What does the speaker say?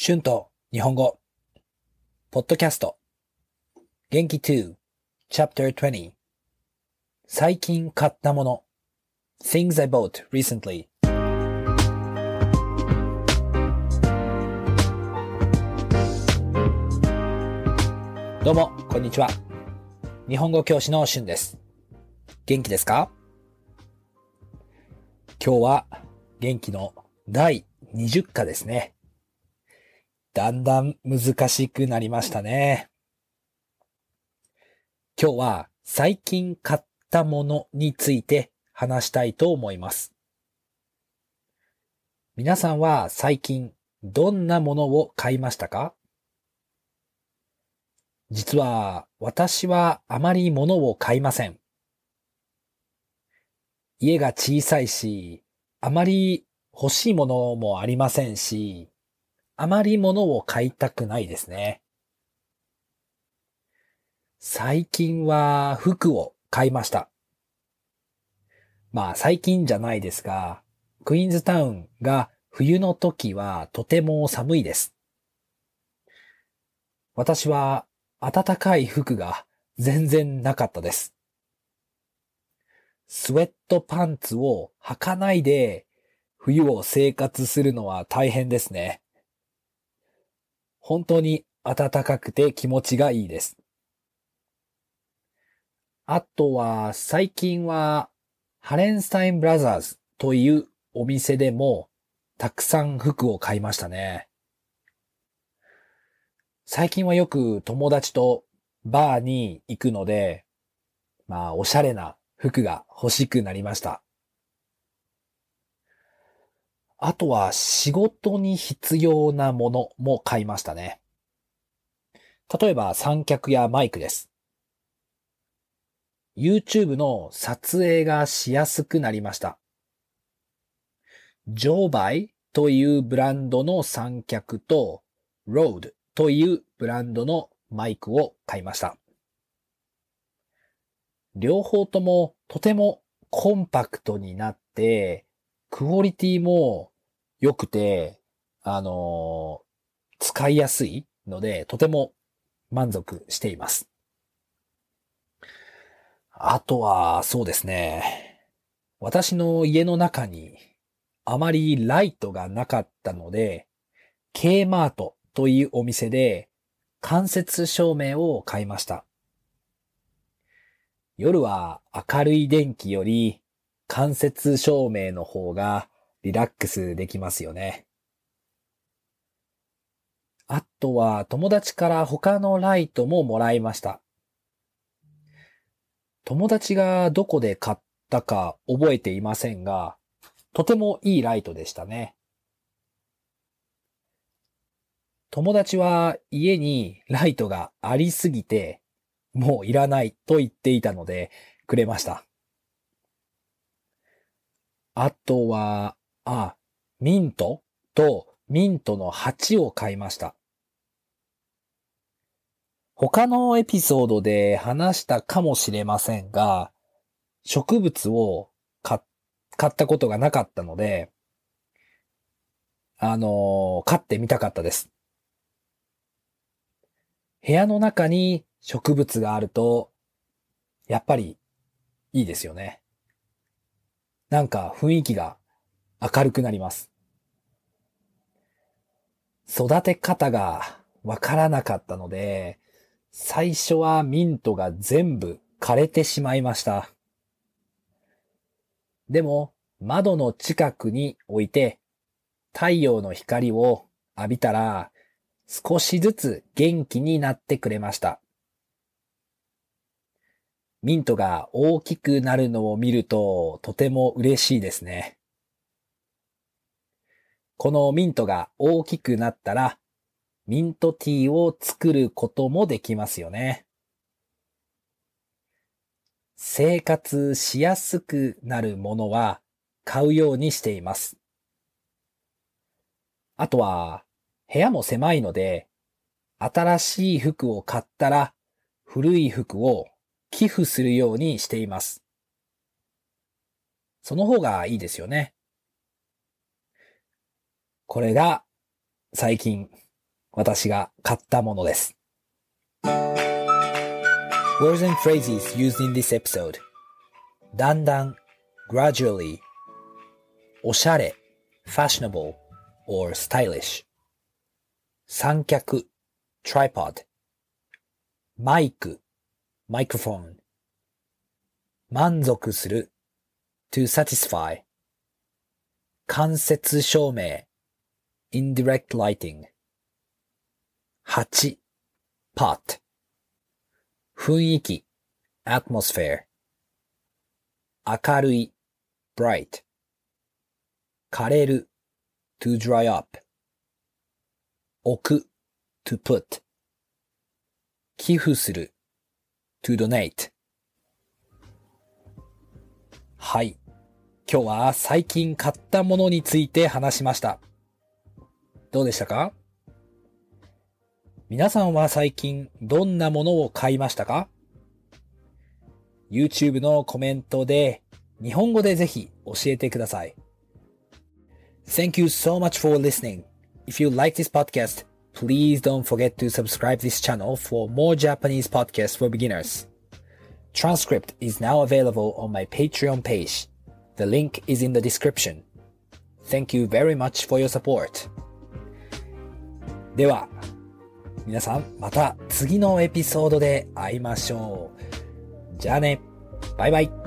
春と日本語。ポッドキャスト。元気2 Chapter 20最近買ったもの。Things I bought recently. どうも、こんにちは。日本語教師の春です。元気ですか？今日は元気の第20課ですね。だんだん難しくなりましたね。今日は最近買ったものについて話したいと思います。皆さんは最近どんなものを買いましたか？実は私はあまり物を買いません。家が小さいし、あまり欲しいものもありませんし、あまり物を買いたくないですね。最近は服を買いました。まあ最近じゃないですが、クイーンズタウンが冬の時はとても寒いです。私は暖かい服が全然なかったです。スウェットパンツを履かないで冬を生活するのは大変ですね。本当に暖かくて気持ちがいいです。あとは最近はハレンスタインブラザーズというお店でもたくさん服を買いましたね。最近はよく友達とバーに行くので、まあおしゃれな服が欲しくなりました。あとは仕事に必要なものも買いましたね。例えば三脚やマイクです。YouTube の撮影がしやすくなりました。ジョーバイというブランドの三脚と Rode というブランドのマイクを買いました。両方ともとてもコンパクトになって、クオリティも良くて、あのー使いやすいので、とても満足しています。あとは、そうですね。私の家の中にあまりライトがなかったので、K マートというお店で間接照明を買いました。夜は明るい電気より間接照明の方がリラックスできますよね。あとは友達から他のライトももらいました。友達がどこで買ったか覚えていませんが、とてもいいライトでしたね。友達は家にライトがありすぎて、もういらないと言っていたのでくれました。あとは、あ、ミント？とミントの鉢を買いました。他のエピソードで話したかもしれませんが、植物を買ったことがなかったので、あのー、飼ってみたかったです。部屋の中に植物があると、やっぱりいいですよね。なんか雰囲気が明るくなります。育て方がわからなかったので、最初はミントが全部枯れてしまいました。でも、窓の近くに置いて、太陽の光を浴びたら、少しずつ元気になってくれました。ミントが大きくなるのを見るととても嬉しいですね。このミントが大きくなったら、ミントティーを作ることもできますよね。生活しやすくなるものは買うようにしています。あとは、部屋も狭いので、新しい服を買ったら古い服を寄付するようにしています。その方がいいですよね。これが最近私が買ったものです。Words and phrases used in this episode だんだん gradually おしゃれ fashionable or stylish 三脚 tripod マイク microphone 満足する to satisfy 間接照明 indirect lighting 8 pot 雰囲気 atmosphere 明るい bright 枯れる to dry up 置く to put 寄付する to donate はい。今日は最近買ったものについて話しました。どうでしたか？皆さんは最近どんなものを買いましたか ?YouTube のコメントで日本語でぜひ教えてください。Thank you so much for listening. If you like this podcast, please don't forget to subscribe this channel for more Japanese podcasts for beginners. Transcript is now available on my Patreon page. The link is in the description. Thank you very much for your support. では、皆さん、また次のエピソードで会いましょう。じゃあね。バイバイ。